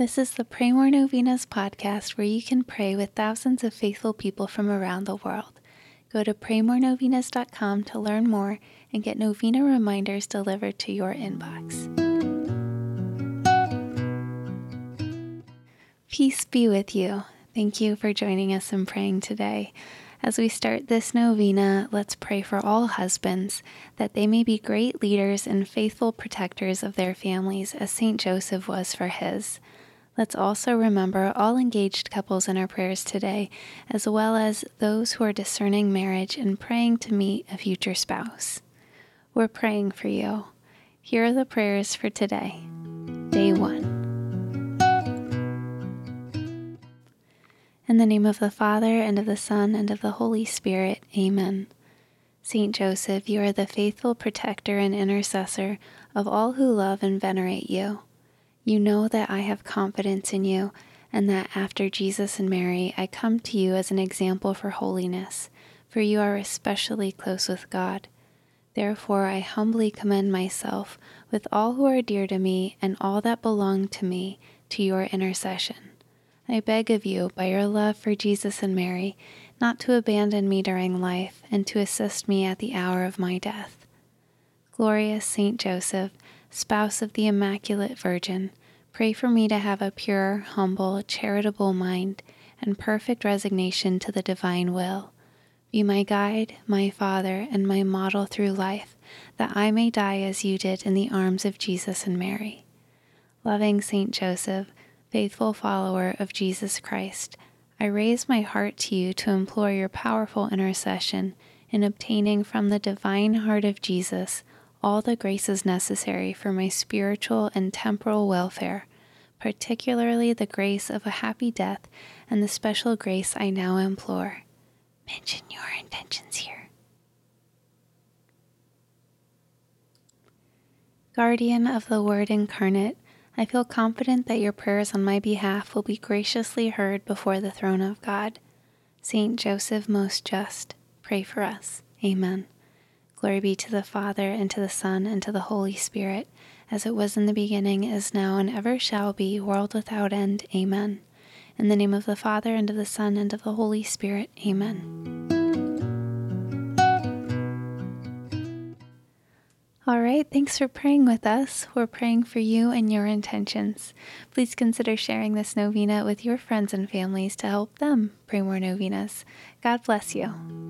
This is the Pray More Novenas podcast where you can pray with thousands of faithful people from around the world. Go to praymorenovenas.com to learn more and get novena reminders delivered to your inbox. Peace be with you. Thank you for joining us in praying today. As we start this novena, let's pray for all husbands that they may be great leaders and faithful protectors of their families as St. Joseph was for his. Let's also remember all engaged couples in our prayers today, as well as those who are discerning marriage and praying to meet a future spouse. We're praying for you. Here are the prayers for today. Day 1. In the name of the Father, and of the Son, and of the Holy Spirit. Amen. Saint Joseph, you are the faithful protector and intercessor of all who love and venerate you. You know that I have confidence in you, and that after Jesus and Mary, I come to you as an example for holiness, for you are especially close with God. Therefore, I humbly commend myself with all who are dear to me and all that belong to me to your intercession. I beg of you, by your love for Jesus and Mary, not to abandon me during life and to assist me at the hour of my death. Glorious Saint Joseph, spouse of the Immaculate Virgin, pray for me to have a pure, humble, charitable mind and perfect resignation to the divine will. Be my guide, my father, and my model through life, that I may die as you did in the arms of Jesus and Mary. Loving Saint Joseph, faithful follower of Jesus Christ, I raise my heart to you to implore your powerful intercession in obtaining from the divine heart of Jesus all the graces necessary for my spiritual and temporal welfare, particularly the grace of a happy death and the special grace I now implore. Mention your intentions here. Guardian of the Word incarnate, I feel confident that your prayers on my behalf will be graciously heard before the throne of God. Saint Joseph, most just, pray for us. Amen. Glory be to the Father, and to the Son, and to the Holy Spirit, as it was in the beginning, is now, and ever shall be, world without end. Amen. In the name of the Father, and of the Son, and of the Holy Spirit. Amen. All right, thanks for praying with us. We're praying for you and your intentions. Please consider sharing this novena with your friends and families to help them pray more novenas. God bless you.